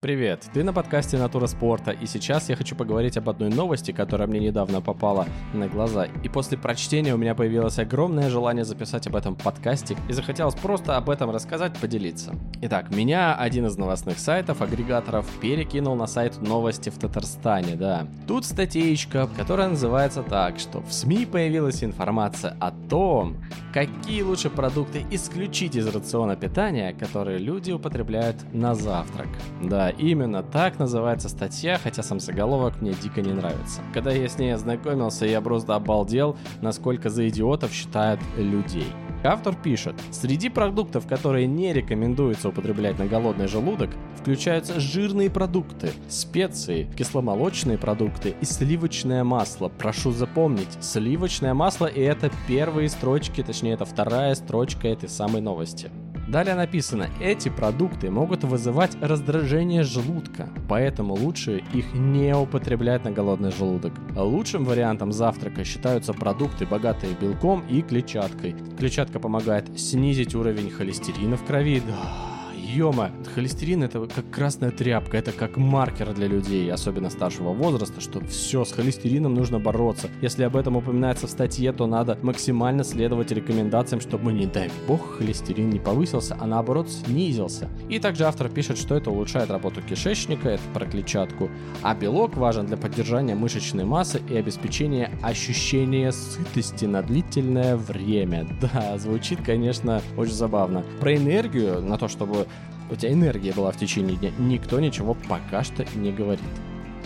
Привет, ты на подкасте Натура Спорта, и сейчас я хочу поговорить об одной новости, которая мне недавно попала на глаза. И после прочтения у меня появилось огромное желание записать об этом подкасте, и захотелось просто об этом рассказать, поделиться. Итак, меня один из новостных сайтов, агрегаторов, перекинул на сайт новости в Татарстане, да. Тут статейка, которая называется так, что в СМИ появилась информация о том, какие лучше продукты исключить из рациона питания, которые люди употребляют на завтрак. Да, именно так называется статья, хотя сам заголовок мне дико не нравится. Когда я с ней ознакомился, я просто обалдел, насколько за идиотов считают людей. Автор пишет, среди продуктов, которые не рекомендуется употреблять на голодный желудок, включаются жирные продукты, специи, кисломолочные продукты и сливочное масло. Прошу запомнить, сливочное масло и это первые строчки, точнее это вторая строчка этой самой новости. Далее написано, эти продукты могут вызывать раздражение желудка, поэтому лучше их не употреблять на голодный желудок. Лучшим вариантом завтрака считаются продукты, богатые белком и клетчаткой. Клетчатка помогает снизить уровень холестерина в крови. Да Ёма, холестерин это как красная тряпка, это как маркер для людей, особенно старшего возраста, что все, с холестерином нужно бороться. Если об этом упоминается в статье, то надо максимально следовать рекомендациям, чтобы, не дай бог, холестерин не повысился, а наоборот снизился. И также автор пишет, что это улучшает работу кишечника, это про клетчатку, а белок важен для поддержания мышечной массы и обеспечения ощущения сытости на длительное время. Да, звучит, конечно, очень забавно. Про энергию, на то, чтобы у тебя энергия была в течение дня, никто ничего пока что не говорит.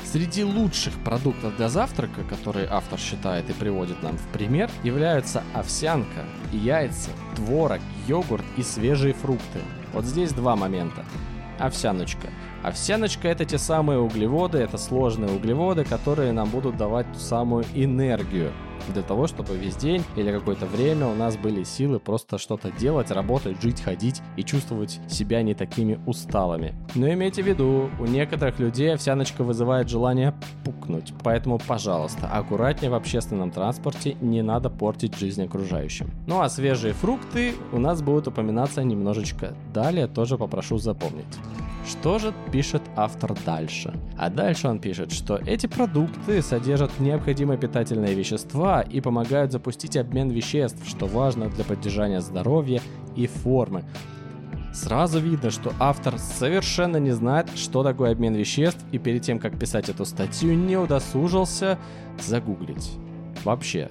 Среди лучших продуктов для завтрака, которые автор считает и приводит нам в пример, являются овсянка, яйца, творог, йогурт и свежие фрукты. Вот здесь два момента. Овсяночка. Овсяночка это те самые углеводы, это сложные углеводы, которые нам будут давать ту самую энергию для того, чтобы весь день или какое-то время у нас были силы просто что-то делать, работать, жить, ходить и чувствовать себя не такими усталыми. Но имейте в виду, у некоторых людей овсяночка вызывает желание пукнуть, поэтому, пожалуйста, аккуратнее в общественном транспорте, не надо портить жизнь окружающим. Ну а свежие фрукты у нас будут упоминаться немножечко далее, тоже попрошу запомнить. Что же пишет автор дальше? А дальше он пишет, что эти продукты содержат необходимые питательные вещества и помогают запустить обмен веществ, что важно для поддержания здоровья и формы. Сразу видно, что автор совершенно не знает, что такое обмен веществ, и перед тем, как писать эту статью, не удосужился загуглить. Вообще,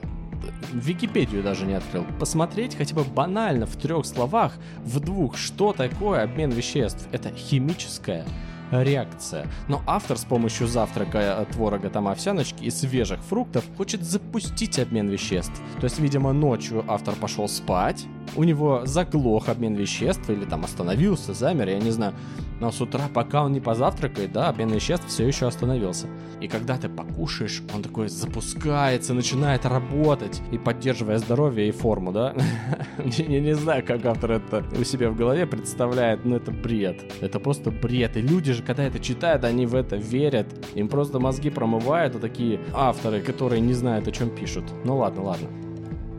Википедию даже не открыл. Посмотреть хотя бы банально в трех словах, в двух, что такое обмен веществ. Это химическая реакция. Но автор с помощью завтрака, творога, там, овсяночки и свежих фруктов хочет запустить обмен веществ. То есть, видимо, ночью автор пошел спать, у него заглох обмен веществ или там остановился, замер, я не знаю. Но с утра, пока он не позавтракает, да, обмен веществ все еще остановился. И когда ты покушаешь, он такой запускается, начинает работать и поддерживая здоровье и форму, да? Я не знаю, как автор это у себя в голове представляет, но это бред. Это просто бред. И люди же, когда это читают, они в это верят. Им просто мозги промывают, а такие авторы, которые не знают, о чем пишут. Ну ладно, ладно.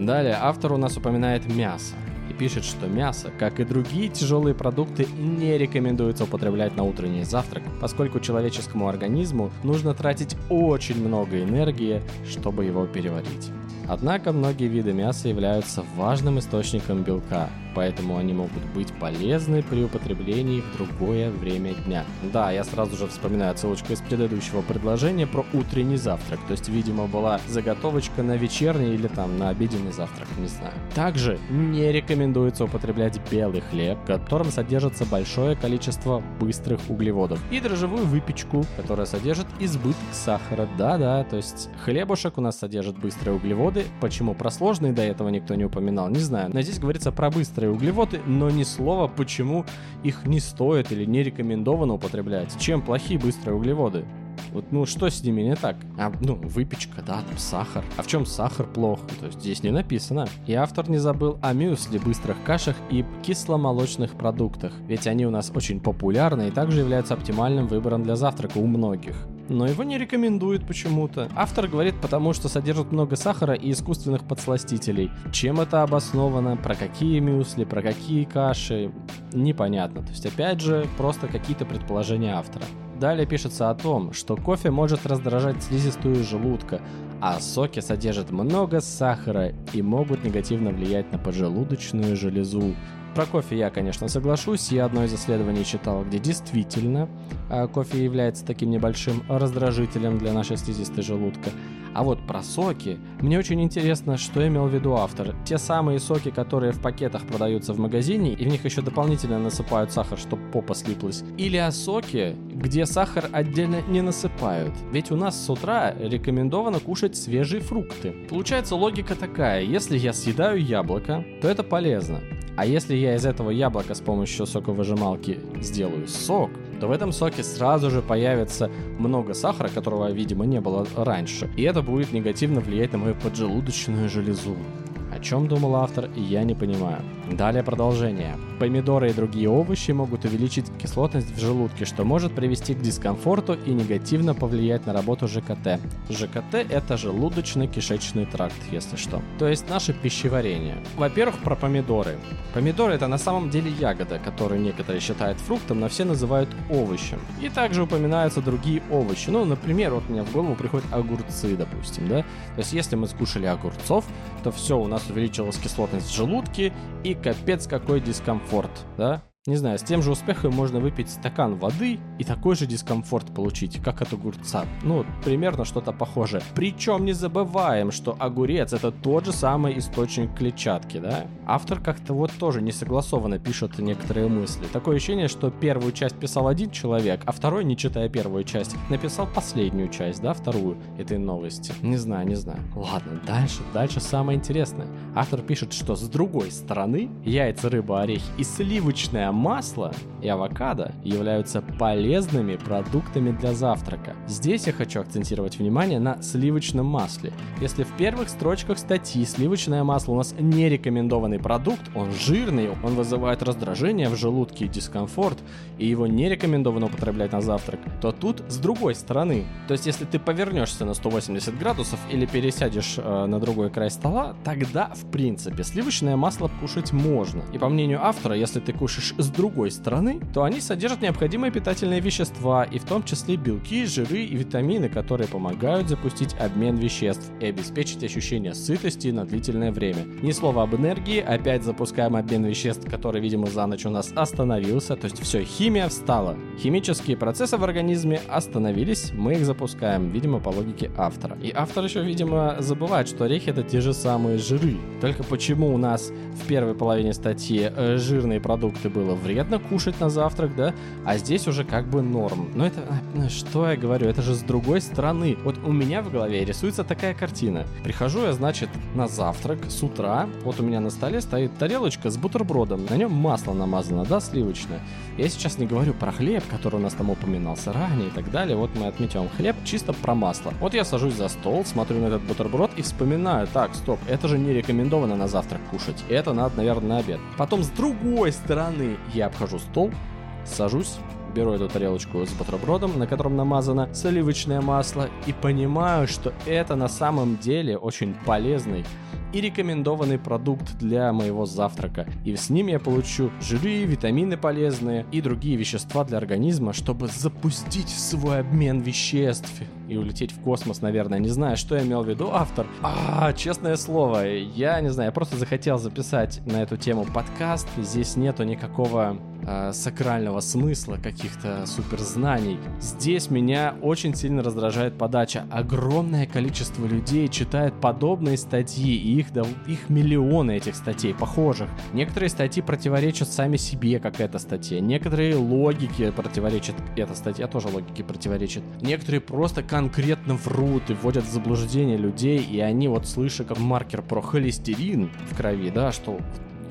Далее автор у нас упоминает мясо и пишет, что мясо, как и другие тяжелые продукты, не рекомендуется употреблять на утренний завтрак, поскольку человеческому организму нужно тратить очень много энергии, чтобы его переварить. Однако многие виды мяса являются важным источником белка, поэтому они могут быть полезны при употреблении в другое время дня. Да, я сразу же вспоминаю ссылочку из предыдущего предложения про утренний завтрак, то есть, видимо, была заготовочка на вечерний или там на обеденный завтрак, не знаю. Также не рекомендуется употреблять белый хлеб, в котором содержится большое количество быстрых углеводов, и дрожжевую выпечку, которая содержит избыток сахара. Да-да, то есть хлебушек у нас содержит быстрые углеводы. Почему про сложные до этого никто не упоминал, не знаю. Но здесь говорится про быстрые быстрые углеводы, но ни слова, почему их не стоит или не рекомендовано употреблять. Чем плохие быстрые углеводы? Вот, ну, что с ними не так? А, ну, выпечка, да, там сахар. А в чем сахар плох? То есть здесь не написано. И автор не забыл о мюсли, быстрых кашах и кисломолочных продуктах. Ведь они у нас очень популярны и также являются оптимальным выбором для завтрака у многих. Но его не рекомендуют почему-то. Автор говорит, потому что содержит много сахара и искусственных подсластителей. Чем это обосновано, про какие мюсли, про какие каши, непонятно. То есть, опять же, просто какие-то предположения автора. Далее пишется о том, что кофе может раздражать слизистую желудка, а соки содержат много сахара и могут негативно влиять на поджелудочную железу. Про кофе я, конечно, соглашусь. Я одно из исследований читал, где действительно а, кофе является таким небольшим раздражителем для нашей слизистой желудка. А вот про соки, мне очень интересно, что имел в виду автор. Те самые соки, которые в пакетах продаются в магазине, и в них еще дополнительно насыпают сахар, чтобы попа слиплась. Или о соке, где сахар отдельно не насыпают. Ведь у нас с утра рекомендовано кушать свежие фрукты. Получается логика такая, если я съедаю яблоко, то это полезно. А если я из этого яблока с помощью соковыжималки сделаю сок, то в этом соке сразу же появится много сахара, которого, видимо, не было раньше. И это будет негативно влиять на мою поджелудочную железу. О чем думал автор, я не понимаю. Далее продолжение. Помидоры и другие овощи могут увеличить кислотность в желудке, что может привести к дискомфорту и негативно повлиять на работу ЖКТ. ЖКТ – это желудочно-кишечный тракт, если что. То есть наше пищеварение. Во-первых, про помидоры. Помидоры – это на самом деле ягода, которую некоторые считают фруктом, но все называют овощем. И также упоминаются другие овощи. Ну, например, вот мне в голову приходят огурцы, допустим, да? То есть если мы скушали огурцов, то все, у нас увеличилась кислотность в желудке, и капец какой дискомфорт, да? Не знаю, с тем же успехом можно выпить стакан воды и такой же дискомфорт получить, как от огурца. Ну, примерно что-то похожее. Причем не забываем, что огурец это тот же самый источник клетчатки, да? Автор как-то вот тоже несогласованно пишет некоторые мысли. Такое ощущение, что первую часть писал один человек, а второй, не читая первую часть, написал последнюю часть, да, вторую этой новости. Не знаю, не знаю. Ладно, дальше, дальше самое интересное. Автор пишет, что с другой стороны яйца, рыба, орехи и сливочная масло и авокадо являются полезными продуктами для завтрака. Здесь я хочу акцентировать внимание на сливочном масле. Если в первых строчках статьи сливочное масло у нас не рекомендованный продукт, он жирный, он вызывает раздражение в желудке и дискомфорт, и его не рекомендовано употреблять на завтрак, то тут с другой стороны. То есть если ты повернешься на 180 градусов или пересядешь э, на другой край стола, тогда в принципе сливочное масло кушать можно. И по мнению автора, если ты кушаешь с другой стороны, то они содержат необходимые питательные вещества, и в том числе белки, жиры и витамины, которые помогают запустить обмен веществ и обеспечить ощущение сытости на длительное время. Ни слова об энергии, опять запускаем обмен веществ, который, видимо, за ночь у нас остановился, то есть все, химия встала. Химические процессы в организме остановились, мы их запускаем, видимо, по логике автора. И автор еще, видимо, забывает, что орехи это те же самые жиры. Только почему у нас в первой половине статьи э, жирные продукты было вредно кушать на завтрак, да, а здесь уже как бы норм. Но это, а, что я говорю, это же с другой стороны. Вот у меня в голове рисуется такая картина. Прихожу я, значит, на завтрак с утра, вот у меня на столе стоит тарелочка с бутербродом, на нем масло намазано, да, сливочное. Я сейчас не говорю про хлеб, который у нас там упоминался ранее и так далее, вот мы отметим хлеб чисто про масло. Вот я сажусь за стол, смотрю на этот бутерброд и вспоминаю, так, стоп, это же не рекомендовано на завтрак кушать, это надо, наверное, на обед. Потом с другой стороны я обхожу стол, сажусь, беру эту тарелочку с бутербродом, на котором намазано сливочное масло, и понимаю, что это на самом деле очень полезный и рекомендованный продукт для моего завтрака. И с ним я получу жиры, витамины полезные и другие вещества для организма, чтобы запустить свой обмен веществ и улететь в космос, наверное. Не знаю, что я имел в виду автор. А, честное слово, я не знаю, я просто захотел записать на эту тему подкаст. Здесь нету никакого э, сакрального смысла, каких-то суперзнаний. Здесь меня очень сильно раздражает подача. Огромное количество людей читает подобные статьи, и их, да, их миллионы этих статей, похожих. Некоторые статьи противоречат сами себе, как эта статья. Некоторые логики противоречат, эта статья тоже логике противоречит. Некоторые просто конкретно врут и вводят в заблуждение людей, и они вот слышат как маркер про холестерин в крови, да, что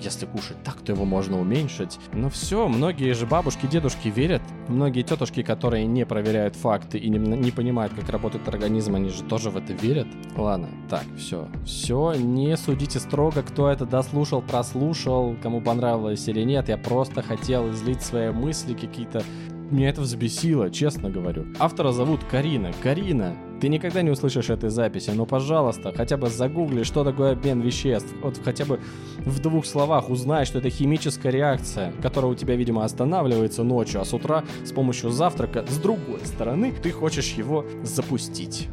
если кушать так, то его можно уменьшить. Но все, многие же бабушки, дедушки верят. Многие тетушки, которые не проверяют факты и не, не понимают, как работает организм, они же тоже в это верят. Ладно, так, все. Все, не судите строго, кто это дослушал, прослушал, кому понравилось или нет. Я просто хотел излить свои мысли, какие-то меня это взбесило, честно говорю. Автора зовут Карина. Карина, ты никогда не услышишь этой записи, но, пожалуйста, хотя бы загугли, что такое обмен веществ. Вот хотя бы в двух словах узнай, что это химическая реакция, которая у тебя, видимо, останавливается ночью, а с утра с помощью завтрака с другой стороны ты хочешь его запустить.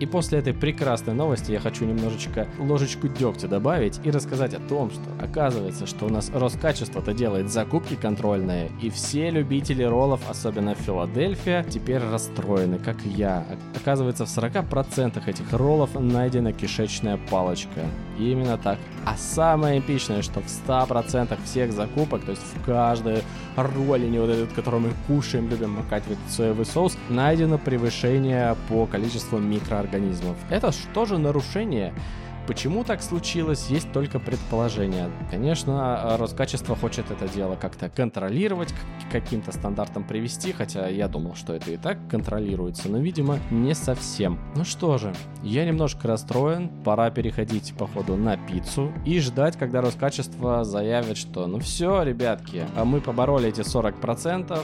И после этой прекрасной новости я хочу немножечко ложечку дегтя добавить и рассказать о том, что оказывается, что у нас Роскачество-то делает закупки контрольные, и все любители роллов, особенно Филадельфия, теперь расстроены, как и я. Оказывается, в 40% этих роллов найдена кишечная палочка. И именно так. А самое эпичное, что в 100% всех закупок, то есть в каждой роллине вот этот, которую мы кушаем, любим макать в соевый соус, найдено превышение по количеству микроорганизмов организмов. Это же нарушение? Почему так случилось, есть только предположение. Конечно, Роскачество хочет это дело как-то контролировать, к каким-то стандартам привести, хотя я думал, что это и так контролируется, но, видимо, не совсем. Ну что же, я немножко расстроен, пора переходить, походу, на пиццу и ждать, когда Роскачество заявит, что ну все, ребятки, а мы побороли эти 40%,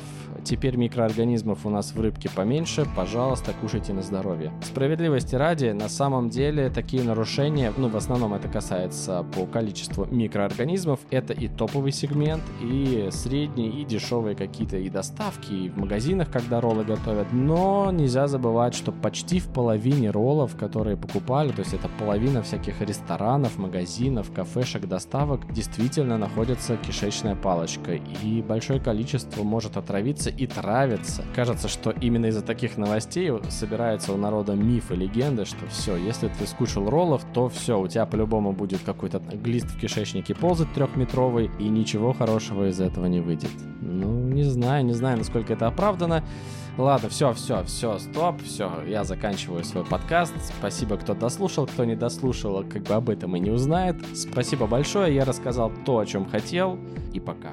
теперь микроорганизмов у нас в рыбке поменьше, пожалуйста, кушайте на здоровье. Справедливости ради, на самом деле такие нарушения ну, в основном это касается по количеству микроорганизмов, это и топовый сегмент, и средний, и дешевые какие-то и доставки, и в магазинах, когда роллы готовят. Но нельзя забывать, что почти в половине роллов, которые покупали, то есть это половина всяких ресторанов, магазинов, кафешек, доставок, действительно находится кишечная палочка, и большое количество может отравиться и травиться. Кажется, что именно из-за таких новостей собирается у народа миф и легенда, что все, если ты скушал роллов, то все, у тебя по-любому будет какой-то глист в кишечнике ползать трехметровый, и ничего хорошего из этого не выйдет. Ну, не знаю, не знаю, насколько это оправдано. Ладно, все, все, все, стоп, все, я заканчиваю свой подкаст. Спасибо, кто дослушал, кто не дослушал, как бы об этом и не узнает. Спасибо большое, я рассказал то, о чем хотел, и пока.